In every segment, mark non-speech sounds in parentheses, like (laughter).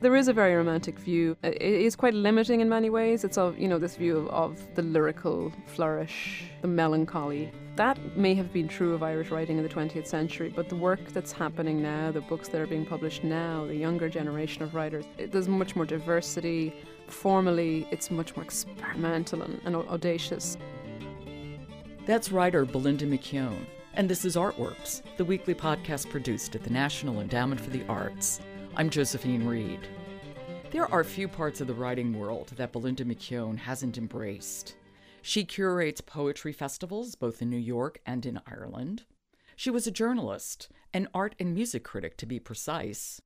There is a very romantic view. Uh, it is quite limiting in many ways. It's of, you know, this view of, of the lyrical flourish, the melancholy. That may have been true of Irish writing in the 20th century, but the work that's happening now, the books that are being published now, the younger generation of writers, it, there's much more diversity. Formally, it's much more experimental and, and audacious. That's writer Belinda McKeon. And this is Artworks, the weekly podcast produced at the National Endowment for the Arts. I'm Josephine Reed. There are few parts of the writing world that Belinda McKeon hasn't embraced. She curates poetry festivals both in New York and in Ireland. She was a journalist, an art and music critic to be precise.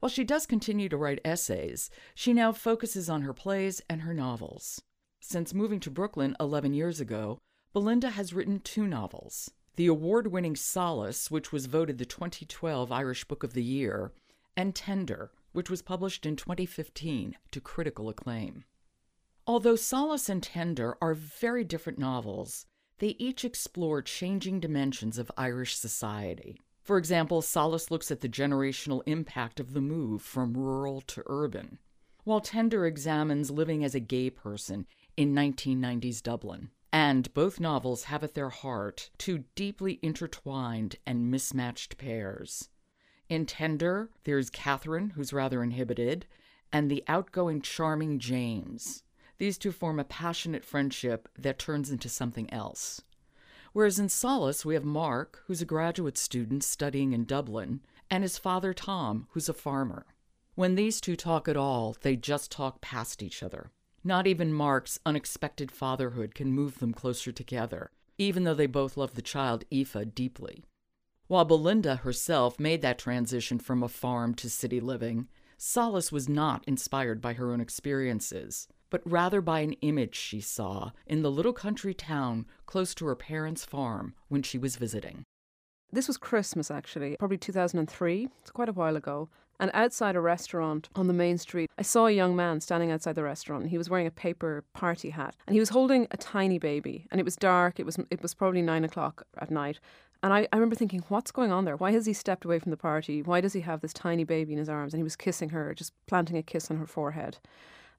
While she does continue to write essays, she now focuses on her plays and her novels. Since moving to Brooklyn 11 years ago, Belinda has written two novels the award winning Solace, which was voted the 2012 Irish Book of the Year, and Tender, which was published in 2015 to critical acclaim. Although Solace and Tender are very different novels, they each explore changing dimensions of Irish society. For example, Solace looks at the generational impact of the move from rural to urban, while Tender examines living as a gay person in 1990s Dublin. And both novels have at their heart two deeply intertwined and mismatched pairs in Tender, there's Catherine, who's rather inhibited, and the outgoing, charming James. These two form a passionate friendship that turns into something else. Whereas in Solace, we have Mark, who's a graduate student studying in Dublin, and his father Tom, who's a farmer. When these two talk at all, they just talk past each other. Not even Mark's unexpected fatherhood can move them closer together, even though they both love the child Aoife deeply. While Belinda herself made that transition from a farm to city living, Solace was not inspired by her own experiences, but rather by an image she saw in the little country town close to her parents' farm when she was visiting. This was Christmas, actually, probably 2003. It's quite a while ago. And outside a restaurant on the main street, I saw a young man standing outside the restaurant. He was wearing a paper party hat, and he was holding a tiny baby. And it was dark. It was it was probably nine o'clock at night, and I, I remember thinking, what's going on there? Why has he stepped away from the party? Why does he have this tiny baby in his arms? And he was kissing her, just planting a kiss on her forehead.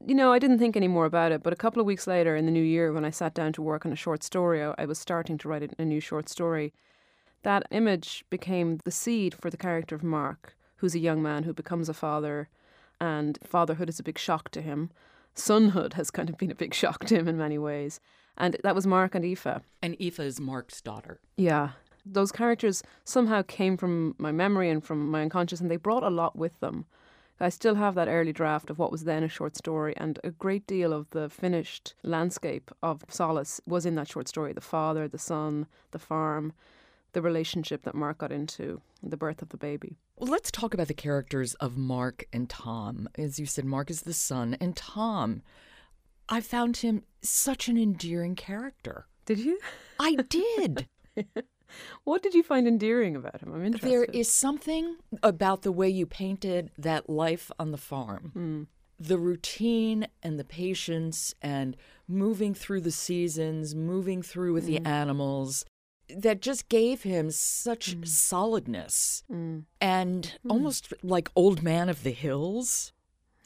You know, I didn't think any more about it, but a couple of weeks later in the new year, when I sat down to work on a short story, I was starting to write a new short story. That image became the seed for the character of Mark, who's a young man who becomes a father, and fatherhood is a big shock to him. Sonhood has kind of been a big shock to him in many ways. And that was Mark and Aoife. And Aoife is Mark's daughter. Yeah those characters somehow came from my memory and from my unconscious, and they brought a lot with them. I still have that early draft of what was then a short story, and a great deal of the finished landscape of Solace was in that short story the father, the son, the farm, the relationship that Mark got into, the birth of the baby. Well, let's talk about the characters of Mark and Tom. As you said, Mark is the son, and Tom, I found him such an endearing character. Did you? I did. (laughs) What did you find endearing about him? I'm interested. There is something about the way you painted that life on the farm. Mm. The routine and the patience and moving through the seasons, moving through with mm. the hmm. animals, that just gave him such mm. solidness mm. and mm. almost like old man of the hills.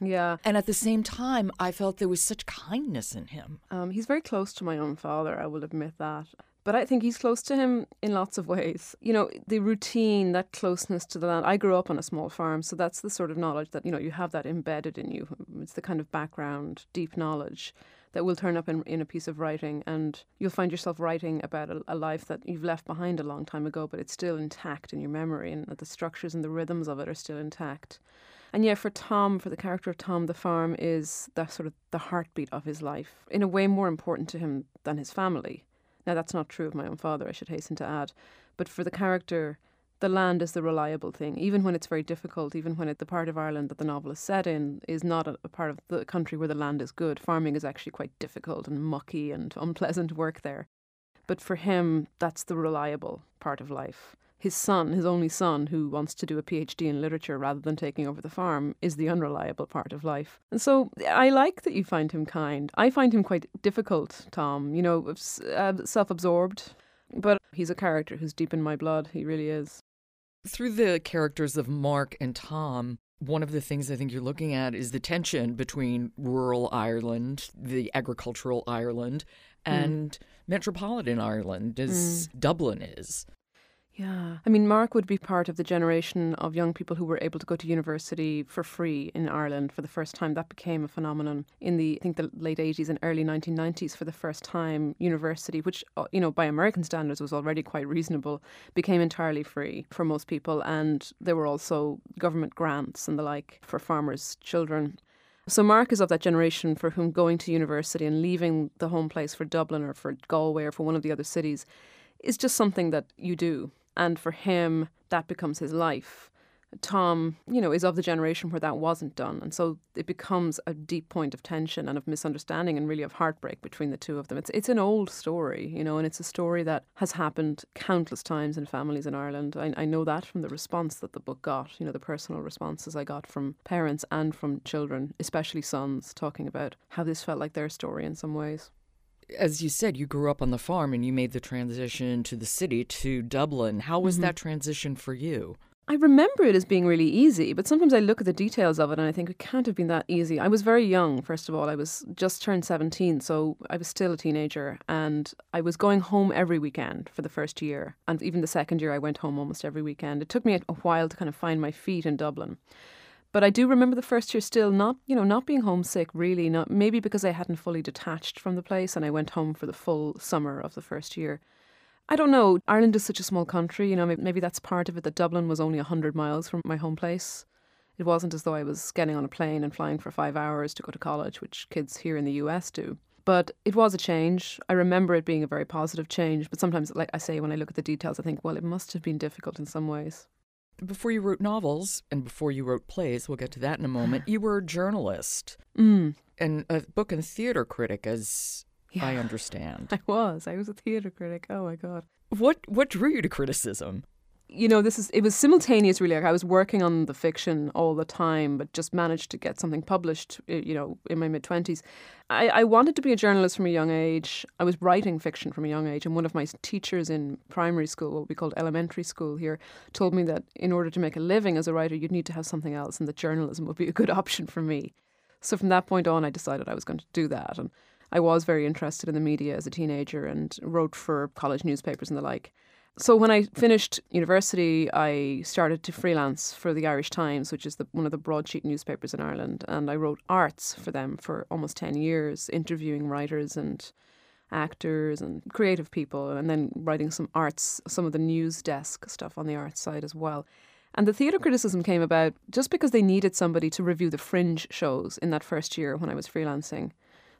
Yeah. And at the same time, I felt there was such kindness in him. Um, he's very close to my own father, I will admit that. But I think he's close to him in lots of ways. You know, the routine, that closeness to the land. I grew up on a small farm, so that's the sort of knowledge that, you know, you have that embedded in you. It's the kind of background, deep knowledge that will turn up in, in a piece of writing and you'll find yourself writing about a, a, life that you've left behind a long time ago but it's still intact in your memory and the structures and the rhythms of it are still intact and yeah for tom for the character of tom the farm is the sort of the heartbeat of his life in a way more important to him than his family now, that's not true of my own father, I should hasten to add. But for the character, the land is the reliable thing, even when it's very difficult, even when it, the part of Ireland that the novel is set in is not a, a, part of the country where the land is good. Farming is actually quite difficult and mucky and (laughs) unpleasant work there. But for him, that's the reliable part of life his son, his only son, who wants to do a PhD in literature rather than taking over the farm, is the unreliable part of life. And so I like that you find him kind. I find him quite difficult, Tom, you know, uh, self absorbed. But he's a character who's deep in my blood. He really is. Through the characters of Mark and Tom, one of the things I think you're looking at is the tension between rural Ireland, the agricultural Ireland, and mm. metropolitan Ireland, as mm. Dublin is. Yeah. I mean, Mark would be part of the generation of young people who were able to go to university for free in Ireland for the first time. That became a phenomenon in the, I think, the late 80s and early 1990s for the first time. University, which, uh, you know, by American standards was already quite reasonable, became entirely free for most people. And there were also government grants and the like for farmers' children. So Mark is of that generation for whom going to university and leaving the home place for Dublin or for Galway or for one of the other cities is just something that you do. And for him, that becomes his life. Tom, you know, is of the generation where that wasn't done. And so it becomes a deep point of tension and of misunderstanding and really of heartbreak between the two of them. It's it's an old story, you know, and it's a story that has happened countless times in families in Ireland. I, I know that from the response that the book got, you know, the personal responses I got from parents and from children, especially sons, talking about how this felt like their story in some ways as you said, you grew up on the farm and you made the transition to the city to Dublin. How was mm-hmm. that transition for you? I remember it as being really easy, but sometimes I look at the details of it and I think it can't have been that easy. I was very young, first of all. I was just turned 17, so I was still a teenager. And I was going home every weekend for the first year. And even the second year, I went home almost every weekend. It took me a while to kind of find my feet in Dublin. But I do remember the first year still not, you know, not being homesick really, not maybe because I hadn't fully detached from the place and I went home for the full summer of the first year. I don't know. Ireland is such a small country, you know, maybe that's part of it that Dublin was only 100 miles from my home place. It wasn't as though I was getting on a plane and flying for five hours to go to college, which kids here in the US do. But it was a change. I remember it being a very positive change. But sometimes, like I say, when I look at the details, I think, well, it must have been difficult in some ways before you wrote novels and before you wrote plays, we'll get to that in a moment, (sighs) you were a journalist mm. and a book and theater critic, as yeah. I understand. (laughs) I was. I was a theater critic. Oh my God. What what drew you to criticism? You know, this is it was simultaneous really. Like I was working on the fiction all the time, but just managed to get something published. You know, in my mid twenties, I, I wanted to be a journalist from a young age. I was writing fiction from a young age, and one of my teachers in primary school, what we called elementary school here, told me that in order to make a living as a writer, you'd need to have something else, and that journalism would be a good (laughs) option for me. So from that point on, I decided I was going to do that, and I was very interested in the media as a teenager and wrote for college newspapers and the like. So when I finished university, I started to freelance for the Irish Times, which is the, one of the broadsheet newspapers in Ireland, and I wrote arts for them for almost ten years, interviewing writers and actors and creative people, and then writing some arts, some of the news desk stuff on the arts side as well. And the theatre criticism came about just because they needed somebody to review the fringe shows in that first year when I was freelancing.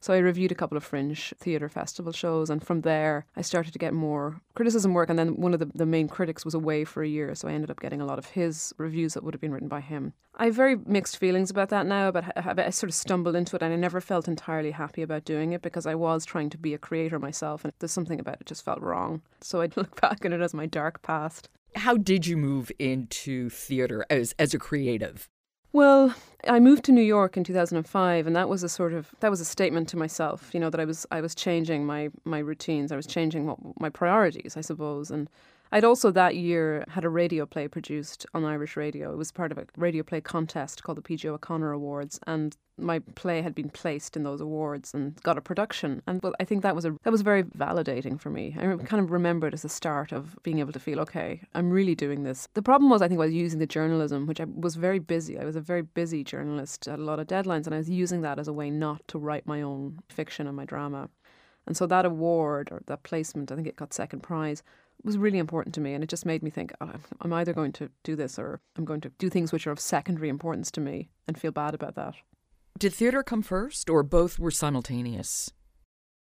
So I reviewed a couple of fringe theatre festival shows, and from there I started to get more criticism work. And then one of the, the main critics was away for a year, so I ended up getting a lot of his reviews that would have been written by him. I have very mixed feelings about that now, but I, I sort of stumbled into it, and I never felt entirely happy about doing it because I was trying to be a creator myself, and there's something about it just felt wrong. So I (laughs) look back on it as my dark past. How did you move into theatre as as a creative? Well, I moved to New York in 2005 and that was a sort of that was a statement to myself, you know, that I was I was changing my my routines, I was changing what, my priorities, I suppose, and I'd also that year had a radio play produced on Irish radio. It was part of a radio play contest called the P.J. O'Connor Awards, and my play had been placed in those awards and got a production. And well, I think that was a that was very validating for me. I kind of remember it as the start of being able to feel okay, I'm really doing this. The problem was I think I was using the journalism, which I was very busy. I was a very busy journalist, had a lot of deadlines, and I was using that as a way not to write my own fiction and my drama. And so that award or that placement, I think it got second prize, was really important to me. And it just made me think, oh, I'm either going to do this or I'm going to do things which are of secondary importance to me and feel bad about that. Did theatre come first or both were simultaneous?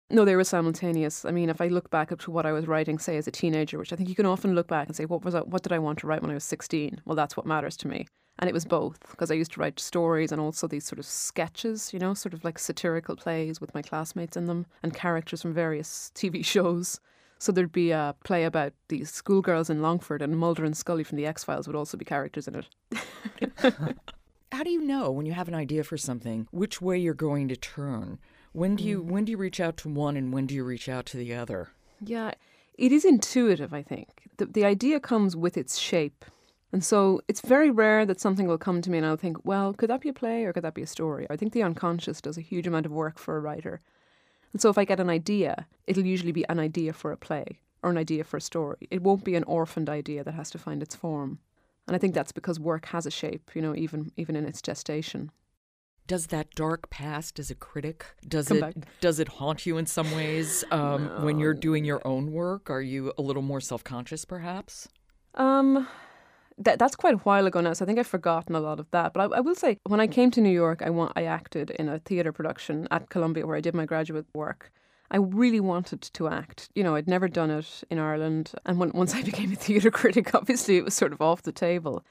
No, they were simultaneous. I mean, if I look back up to what I was writing, say as a teenager, which I think you can often look back and say, what was I, what did I want to write when I was 16? Well, that's what matters to me. And it was both because I used to write stories and also these sort of sketches, you know, sort of like satirical plays with my classmates in them and characters from various TV (laughs) shows. So there'd be a play about these schoolgirls in Longford, and Mulder and Scully from the X Files would also be characters in it. (laughs) (laughs) How do you know when you have an idea for something which way you're going to turn? When do you mm. when do you reach out to one and when do you reach out to the other? Yeah, It is intuitive, I think. The, the idea comes with its shape. And so it's very rare that something will come to me and I'll think, well, could that be a play or could that be a story? I think the unconscious does a huge amount of work for a writer. And so if I get an idea, it'll usually be an idea for a play or an idea for a story. It won't be an orphaned idea that has to find its form. And I think that's because work has a shape, you know, even even in its gestation. Does that dark past as a critic does Come it back. does it haunt you in some ways um, when you're doing your own work? Are you a little more self conscious, perhaps? Um, that, that's quite a while ago now, so I think I've forgotten a lot of that. But I, I will say, when I came to New York, I want I acted in a theatre production at Columbia where I did my graduate work. I really wanted to act. You know, I'd never done it in Ireland, and when, once I (laughs) became a theatre critic, (laughs) obviously it was sort of off the table.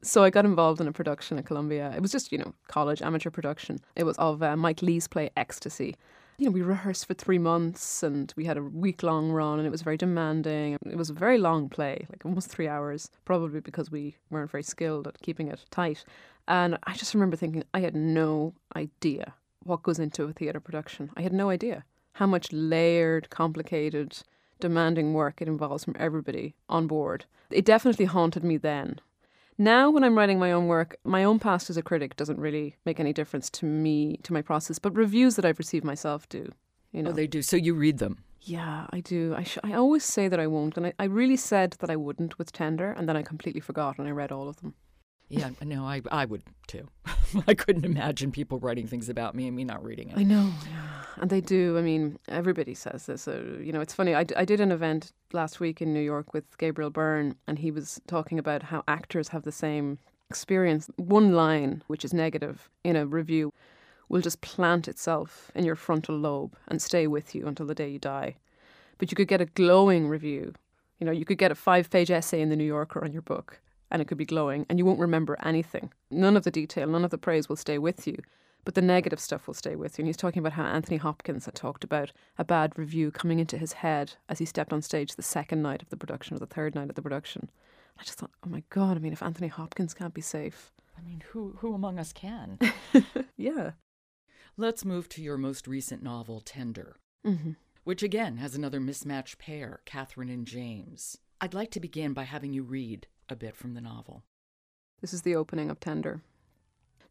So I got involved in a production at Columbia. It was just, you know, college amateur production. It was of uh, Mike Leigh's play Ecstasy. You know, we rehearsed for three months and we had a week long run and it was very demanding. It was a very long play, like almost three hours, probably because we weren't very skilled at keeping it tight. And I just remember thinking, I had no idea what goes into a theatre production. I had no idea how much layered, complicated, demanding work it involves from everybody on board. It definitely haunted me then. Now, when I'm writing my own work, my own past as a critic doesn't really make any difference to me, to my process, but reviews that I've received myself do. You oh, know, Oh, they do. So you read them. yeah, I do. I, sh- I always say that I won't, and I, I really said that I wouldn't with Tender, and then I completely forgot and I read all of them. Yeah, no, I I would too. (laughs) I couldn't imagine people writing things about me and me not reading it. I know, yeah. And they do. I mean, everybody says this. You know, it's funny. I, d- I did an event last week in New York with Gabriel Byrne, and he was talking about how actors have the same experience. One line, which is negative in a review, will just plant itself in your frontal lobe and stay with you until the day you die. But you could get a glowing review. You know, you could get a five page essay in the New Yorker on your book, and it could be glowing, and you won't remember anything. None of the detail, none of the praise will stay with you but the negative stuff will stay with you. And he's talking about how Anthony Hopkins had talked about a bad review coming into his head as he stepped on stage the second night of the production or the third night of the production. I just thought, oh my God, I mean, if Anthony Hopkins can't be safe. I mean, who who among us can? (laughs) Yeah. Let's move to your most recent novel, Tender, hmm which again has another mismatched pair, Catherine and James. I'd like to begin by having you read a bit from the novel. This is the opening of Tender.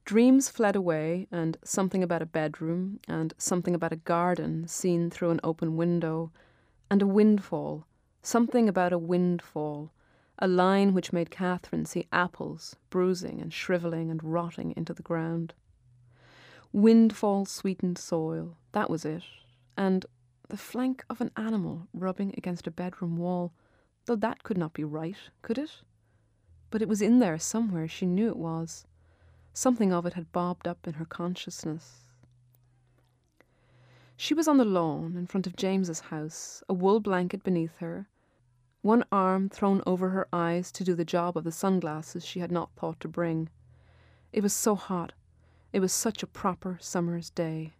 Dreams fled away, and something about a bedroom, and something about a garden seen through an open window, and a windfall, something about a windfall, a line which made Catherine see apples bruising and shrivelling and rotting into the ground. Windfall sweetened soil, that was it, and the flank of an animal rubbing against a bedroom wall, though that could not be right, could it? But it was in there somewhere, she knew it was. Something of it had bobbed up in her consciousness. She was on the lawn in front of James's house, a wool blanket beneath her, one arm thrown over her eyes to do the job of the sunglasses she had not thought to bring. It was so hot. It was such a proper summer's day.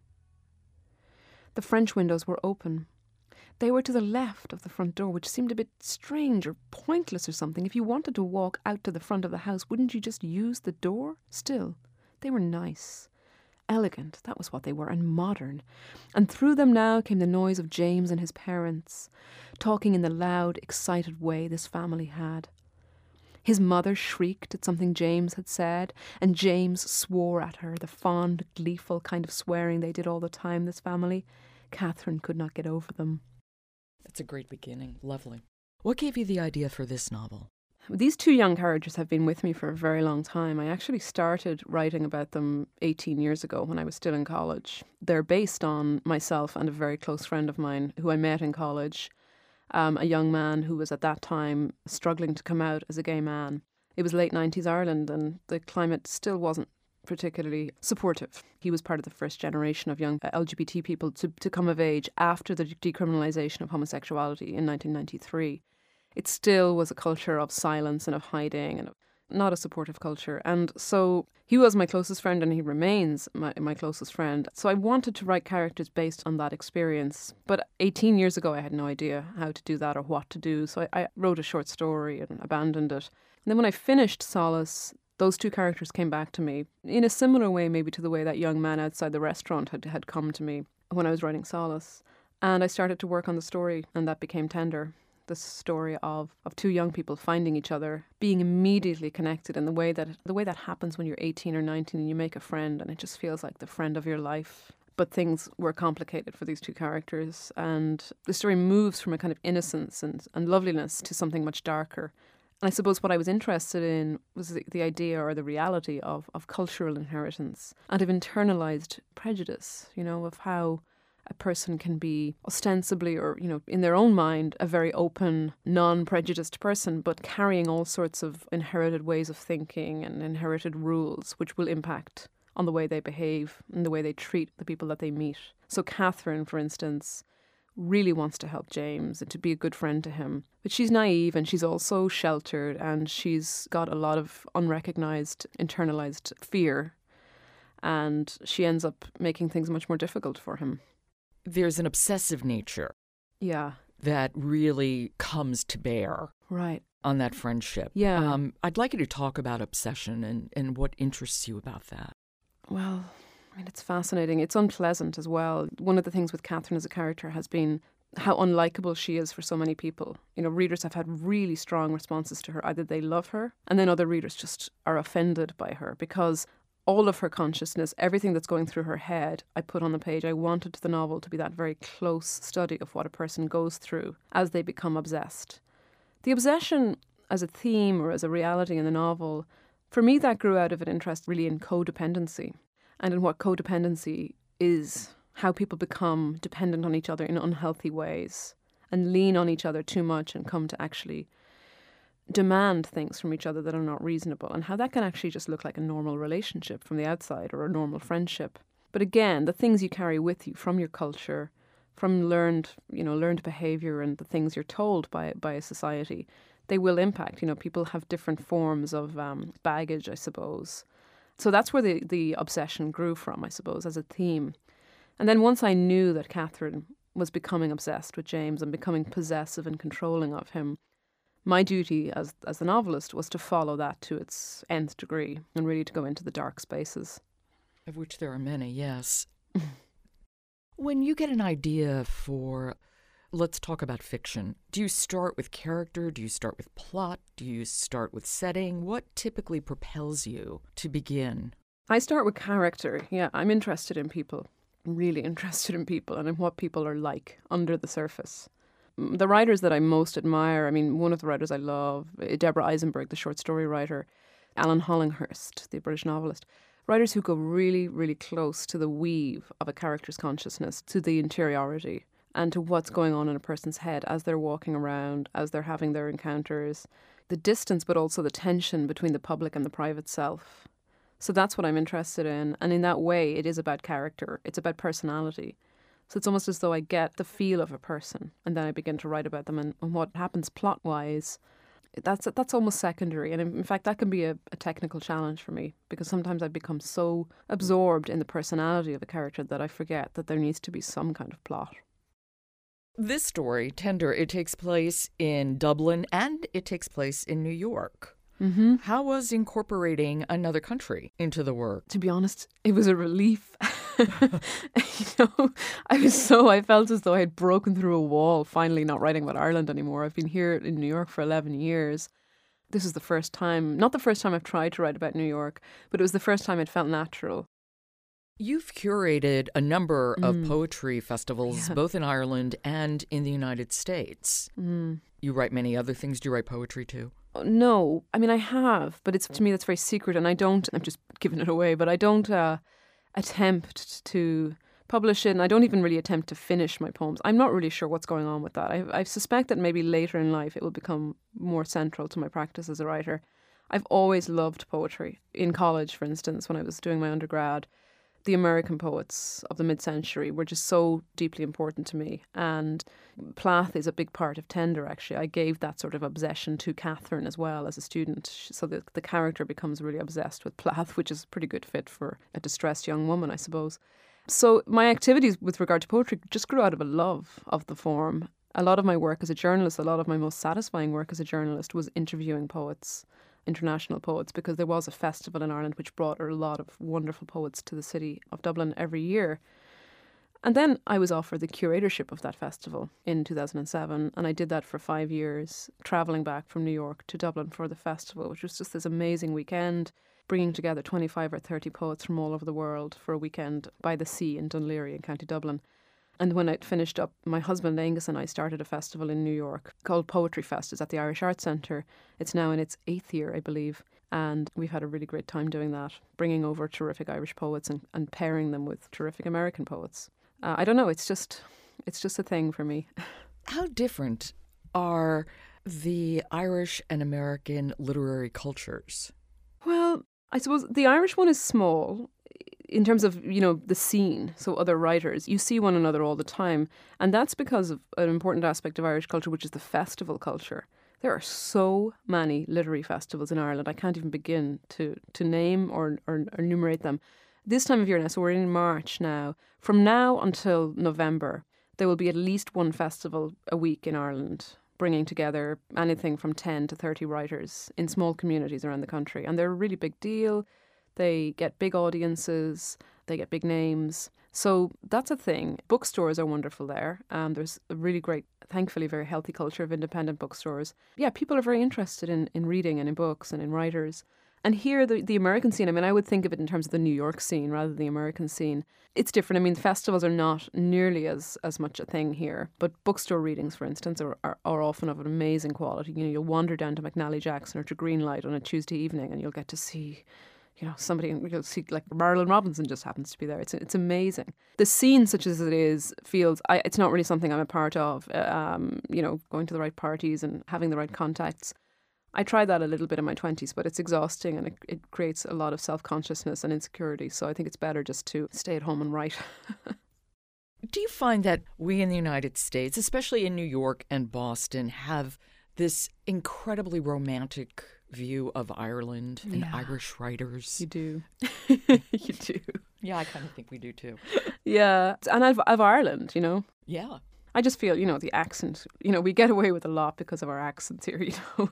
The French windows were open. They were to the left of the front door, which seemed a bit strange or pointless or something. If you wanted to walk out to the front of the house, wouldn't you just use the door? Still, they were nice. Elegant, that was what they were, and modern. And through them now came the noise of James and his parents, talking in the loud, excited way this family had. His mother shrieked at something James had said, and James swore at her, the fond, gleeful kind of swearing they did all the time, this family. Catherine could not get over them. It's a great beginning. Lovely. What gave you the idea for this novel? These two young characters have been with me for a very long time. I actually started writing about them 18 years ago when I was still in college. They're based on myself and a very close friend of mine who I met in college, um, a young man who was at that time struggling to come out as a gay man. It was late 90s Ireland and the climate still wasn't particularly supportive. He was part of the first generation of young uh, LGBT people to, to come of age after the decriminalisation of homosexuality in 1993 it still was a culture of silence and of hiding and of not a supportive culture. And so he was my closest friend and he remains my, my closest friend. So I wanted to write characters based on that experience. But 18 years ago, I had no idea how to do that or what to do. So I, I wrote a short story and abandoned it. And then when I finished Solace, those two characters came back to me in a similar way, maybe to the way that young man outside the restaurant had, had come to me when I was writing Solace. And I started to work on the story, and that became Tender the story of, of two young people finding each other, being immediately connected in the way that the way that happens when you're 18 or 19 and you make a friend and it just feels like the friend of your life. But things were complicated for these two characters, and the story moves from a kind of innocence and, and loveliness to something much darker. And I suppose what I was interested in was the, the idea or the reality of, of cultural inheritance and of internalized prejudice, you know, of how a person can be ostensibly or you know in their own mind a very open non-prejudiced person but carrying all sorts of inherited ways of thinking and inherited rules which will impact on the way they behave and the way they treat the people that they meet. So catherine for instance really wants to help James and to be a good friend to him. But she's naive and she's also sheltered and she's got a lot of unrecognized, internalized fear. And she ends up making things much more difficult for him there's an obsessive nature. Yeah. That really comes to bear. Right. On that friendship. Yeah. Um, I'd like you to talk about obsession and, and what interests you about that. Well, I mean, it's fascinating. It's unpleasant as well. One of the things with Catherine as a character has been how unlikable she is for so many people. You know, readers have had really strong responses to her. Either they love her, and then other readers just are offended by her because all of her consciousness, everything that's going through her head, I put on the page. I wanted the novel to be that very close study of what a person goes through as they become obsessed. The obsession as a theme or as a reality in the novel, for me, that grew out of an interest really in codependency and in what codependency is, how people become dependent on each other in unhealthy ways and lean on each other too much and come to actually demand things from each other that are not reasonable, and how that can actually just look like a normal relationship from the outside or a normal friendship. But again, the things you carry with you from your culture, from learned, you know, learned behavior and the things you're told by by a society, they will impact. You know, people have different forms of um, baggage, I suppose. So that's where the the obsession grew from, I suppose, as a theme. And then once I knew that Catherine was becoming obsessed with James and becoming possessive and controlling of him, my duty as as the novelist was to follow that to its nth degree and really to go into the dark spaces. Of which there are many, yes. (laughs) when you get an idea for let's talk about fiction. Do you start with character? Do you start with plot? Do you start with setting? What typically propels you to begin? I start with character. Yeah, I'm interested in people. I'm really (laughs) interested in people and in what people are like under the surface mm, the writers that I most admire, I mean, one of the writers I love, eh, Deborah Eisenberg, the short story writer, Alan Hollinghurst, the British novelist, writers who go really, really close to the weave of a character's consciousness, to the interiority, and to what's going on in a person's head as they're walking around, as they're having their encounters, the distance, but also the tension between the public and the private self. So that's what I'm interested in. And in that way, it is about character, it's about personality. So it's almost as though I get the feel of a person and then I begin to write about them and, and what happens plot wise. That's that's almost secondary, and in fact, that can be a, a technical challenge for me because sometimes I become so absorbed in the personality of a character that I forget that there needs to be some kind of plot. This story, Tender, it takes place in Dublin and it takes place in New York. Mm-hmm. How was incorporating another country into the work? To be honest, it was a relief. (laughs) you know, I was so I felt as though I had broken through a wall. Finally, not writing about Ireland anymore. I've been here in New York for eleven years. This is the first time, not the first time I've tried to write about New York, but it was the first time it felt natural. You've curated a number of mm. poetry festivals, yeah. both in Ireland and in the United States. Mm. You write many other things. Do you write poetry too? No, I mean I have, but it's to me that's very secret, and I don't. I'm just giving it away, but I don't. Uh, attempt to publish it, and I don't even really attempt to finish my poems. I'm not really sure what's going on with that. I, I suspect that maybe later in life it will become more central to my practice as a writer. I've always loved poetry. In college, for instance, when I was doing my undergrad, the American poets of the mid century were just so deeply important to me. And Plath is a big part of Tender, actually. I gave that sort of obsession to Catherine as well as a student. So the, the character becomes really obsessed with Plath, which is a pretty good fit for a distressed young woman, I suppose. So my activities with regard to poetry just grew out of a love of the form. A lot of my work as a journalist, a lot of my most satisfying work as a journalist was interviewing poets international poets because there was a festival in Ireland which brought a lot of wonderful poets to the city of Dublin every year. And then I was offered the curatorship of that festival in 2007, and I did that for five years, traveling back from New York to Dublin for the festival, which was just this amazing weekend, bringing together 25 or 30 poets from all over the world for a weekend by the sea in Laoghaire in County Dublin. And when I'd finished up, my husband Angus and I started a festival in New York called Poetry Fest. It's at the Irish Arts Centre. It's now in its eighth year, I believe. And we've had a really great time doing that, bringing over terrific Irish poets and, and pairing them with terrific American poets. Uh, I don't know, it's just, it's just a thing for me. (laughs) How different are the Irish and American literary cultures? Well, I suppose the Irish one is small in terms of you know the scene so other writers you see one another all the time. And that's because of an important aspect of irish culture which is the festival culture. There are so many literary festivals in ireland i can't even begin to to name or, or, or enumerate them. This time of year now so we're in march now. From now until november there will be at least one festival a week in ireland bringing together anything from 10 to 30 writers in small communities around the country. And they're a really big deal they get big audiences, they get big names. So that's a thing. Bookstores are wonderful there. Um, there's a really great, thankfully, very healthy culture of independent bookstores. Yeah, people are very interested in, in reading and in books and in writers. And here, the, the American scene, I mean, I would think of it in terms of the New York scene rather than the American scene. It's different. I mean, festivals are not nearly as, as much a thing here. But bookstore readings, for instance, are, are, are often of an amazing quality. You know, you'll wander down to McNally Jackson or to Greenlight on a Tuesday evening and you'll get to see you know, somebody you'll see like Marilynne Robinson just happens to be there. It's it's amazing. The scene, such as it is, feels I, it's not really something I'm a part of. Uh, um, you know, going to the right parties and having the right contacts. I tried that a little bit in my twenties, but it's exhausting and it, it creates a lot of self consciousness and insecurity. So I think it's better just to stay at home and write. (laughs) Do you find that we in the United States, especially in New York and Boston, have this incredibly romantic view of Ireland and Yeah. Irish writers. You do, (laughs) (laughs) you do. Yeah, I kind of think we do too. Yeah, and of, of Ireland, you know. Yeah. I just feel, you know, the accent. You know, we get away with a lot because of our accents here. (laughs) You know,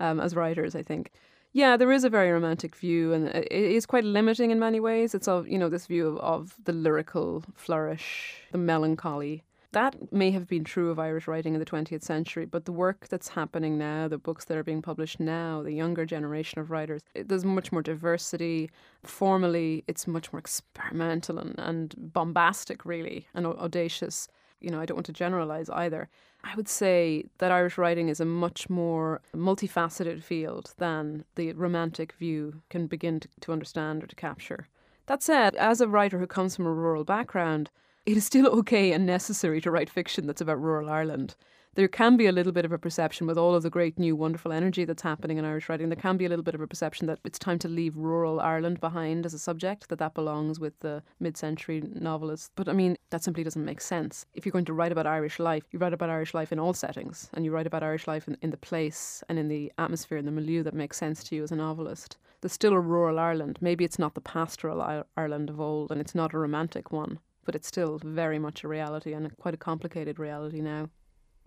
um, as writers, I think. Yeah, there is a very romantic view, and it it is quite limiting in many ways. It's of you know this view of, of the lyrical flourish, the melancholy. That may have been true of Irish writing in the 20th century, but the work that's happening now, the books that are being published now, the younger generation of writers, it, there's much more diversity. Formally, it's much more experimental and, and bombastic, really, and audacious. You know, I don't want to generalize either. I would say that Irish writing is a much more multifaceted field than the romantic view can begin to, to understand or to capture. That said, as a writer who comes from a rural background, it is still okay and necessary to write fiction that's about rural Ireland. There can be a little bit of a perception with all of the great new wonderful energy that's happening in Irish writing. There can be a little bit of a perception that it's time to leave rural Ireland behind as a subject, that that belongs with the mid-century novelists. But I mean, that simply doesn't make sense. If you're going to write about Irish life, you write about Irish life in all settings, and you write about Irish life in, in the place and in the atmosphere and the milieu that makes sense to you as a novelist. There's still a rural Ireland. Maybe it's not the pastoral Ireland of old, and it's not a romantic one, but it's still very much a reality and a, quite a complicated reality now.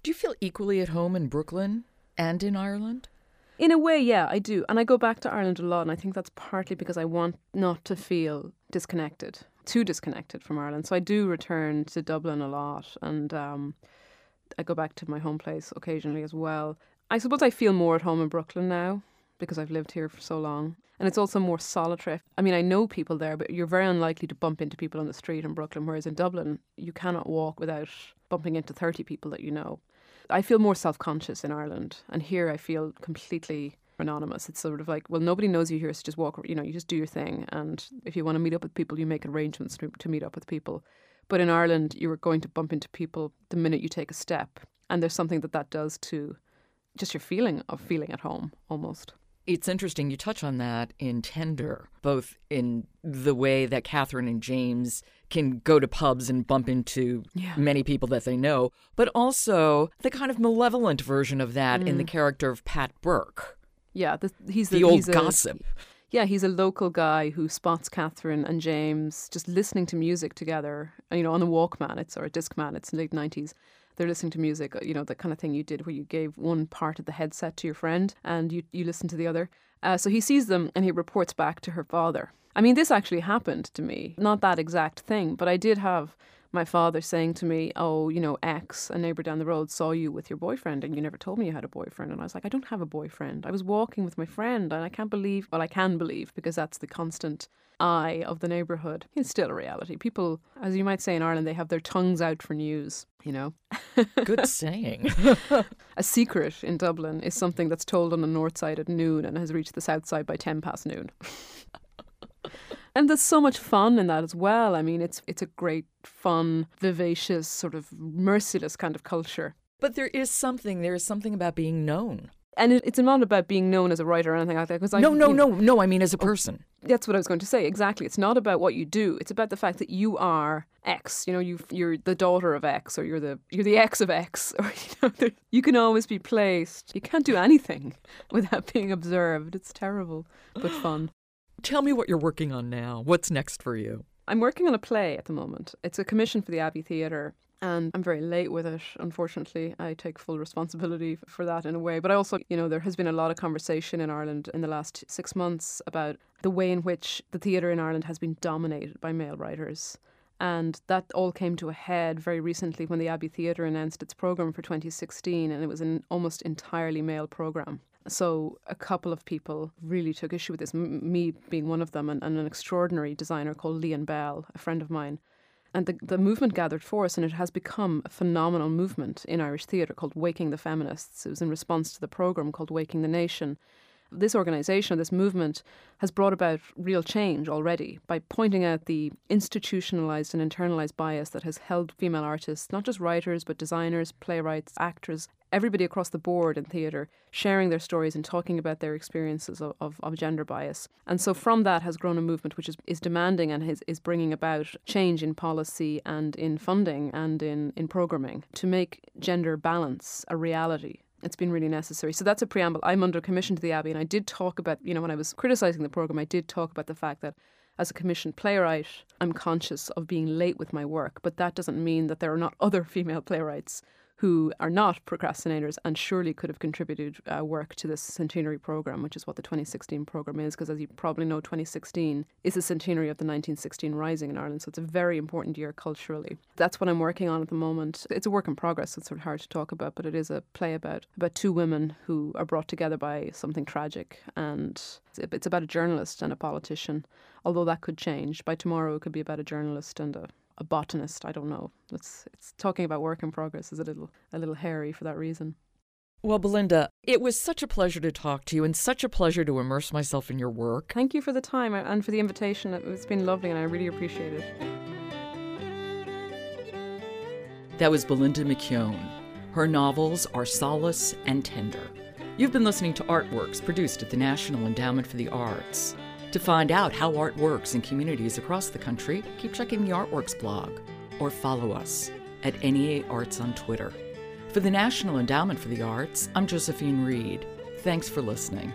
Do you feel equally at home in Brooklyn and in Ireland? In a way, yeah, I do. And I go back to Ireland a lot, and I think that's partly because I want not to feel disconnected, too disconnected from Ireland. So I do return to Dublin a lot, and um, I go back to my home place occasionally as well. I suppose I feel more at home in Brooklyn now because I've lived here for so long. And it's also more solitary. I mean, I know people there, but you're very unlikely to bump into people on the street in Brooklyn, whereas in Dublin, you cannot walk without bumping into 30 people that you know. I feel more self conscious in Ireland, and here I feel completely anonymous. It's sort of like, well, nobody knows you here, so just walk, you know, you just do your thing. And if you want to meet up with people, you make arrangements to, to meet up with people. But in Ireland, you are going to bump into people the minute you take a step. And there's something that that does to just your feeling of feeling at home almost. It's interesting you touch on that in Tender, both in the way that Catherine and James can go to pubs and bump into Yeah. many people that they know, but also the kind of malevolent version of that in the mm. character of Pat Burke, Yeah, the, he's the, the, old he's a- gossip. Yeah, he's a local guy who spots Catherine and James just listening to music together. You know, on a Walkman, it's or a Discman. It's the late nineties. They're listening to music. uh, You know, the kind of thing you did where you gave one part of the headset to your friend and you you listen to the other. Uh, so he sees them and he reports back to her father. I mean, this actually happened to me. Not that exact thing, but I did have my father saying to me, "Oh, you know, X, a neighbor down the road, saw you with your boyfriend, and you never told me you had a boyfriend." And I was like, "I don't have a boyfriend. I was walking with my friend, and I can't believe. Well, I can believe because that's the constant eye of the neighbourhood. It's still a reality. People, as you might say in Ireland, they have their tongues out for news. You know, (laughs) good saying. (laughs) a secret in Dublin is something that's told on the north side at noon and has reached the south side by ten past noon. (laughs) And there's so much fun in that as well. I mean, it's it's a great, fun, vivacious, sort of merciless kind of culture. But there is something. There is something about being known. And it, it's not about being known as a writer or anything like that. Because I no, no, no, no. I mean, as a person. That's what I was going to say. Exactly. It's not about what you do. It's about the fact that you are X. You know, you you're the daughter of X, or you're the you're the ex of X, (laughs) or you know, you can always be placed. You can't do anything (laughs) without being observed. It's terrible, but fun. Tell me what you're working on now. What's next for you? I'm working on a play at the moment. It's a commission for the Abbey Theatre, and I'm very late with it, unfortunately. I take full responsibility for that in a way. But I also, you know, there has been a lot of conversation in Ireland in the last six months about the way in which the theatre in Ireland has been dominated by male writers. And that all came to a head very recently when the Abbey Theatre announced its programme for 2016, and it was an almost entirely male programme. So a couple of people really took issue with this, m- me being one of them, and, and, an extraordinary designer called Lian Bell, a friend of mine. And the, the movement gathered force, and it has become a phenomenal movement in Irish theatre called Waking the Feminists. It was in response to the programme called Waking the Nation. This organisation, this movement, has brought about real change already by pointing out the institutionalised and internalised bias that has held female artists, not just writers, but designers, playwrights, actors, everybody across the board in theatre sharing their stories and talking about their experiences of, of, of, gender bias. And so from that has grown a movement which is, is demanding and is, is bringing about change in policy and in funding and in, in programming to make gender balance a reality it's been really necessary. So that's a preamble. I'm under commission to the Abbey, and I did talk about, you know, when I was criticising the programme, I did talk about the fact that as a commissioned playwright, I'm conscious of being late with my work, but that doesn't mean that there are not (laughs) other female playwrights who are not procrastinators and surely could have contributed uh, work to this centenary program, which is what the 2016 program is, because as you probably know, 2016 is the centenary of the 1916 Rising in Ireland, so it's a very important year culturally. That's what I'm working on at the moment. It's a work in progress, so it's sort of hard to talk about, but it is a play about about two women who are brought together by something tragic, and it's about a journalist and a politician. Although that could change by tomorrow, it could be about a journalist and a a botanist. I don't know. It's it's talking about work in progress is a little a little hairy for that reason. Well, Belinda, it was such a pleasure to talk to you and such a pleasure to immerse myself in your work. Thank you for the time and for the invitation. It's been lovely and I really appreciate it. That was Belinda McKeon. Her novels are solace and tender. You've been listening to Artworks produced at the National Endowment for the Arts. To find out how art works in communities across the country, keep checking the Artworks blog or follow us at NEA Arts on Twitter. For the National Endowment for the Arts, I'm Josephine Reed. Thanks for listening.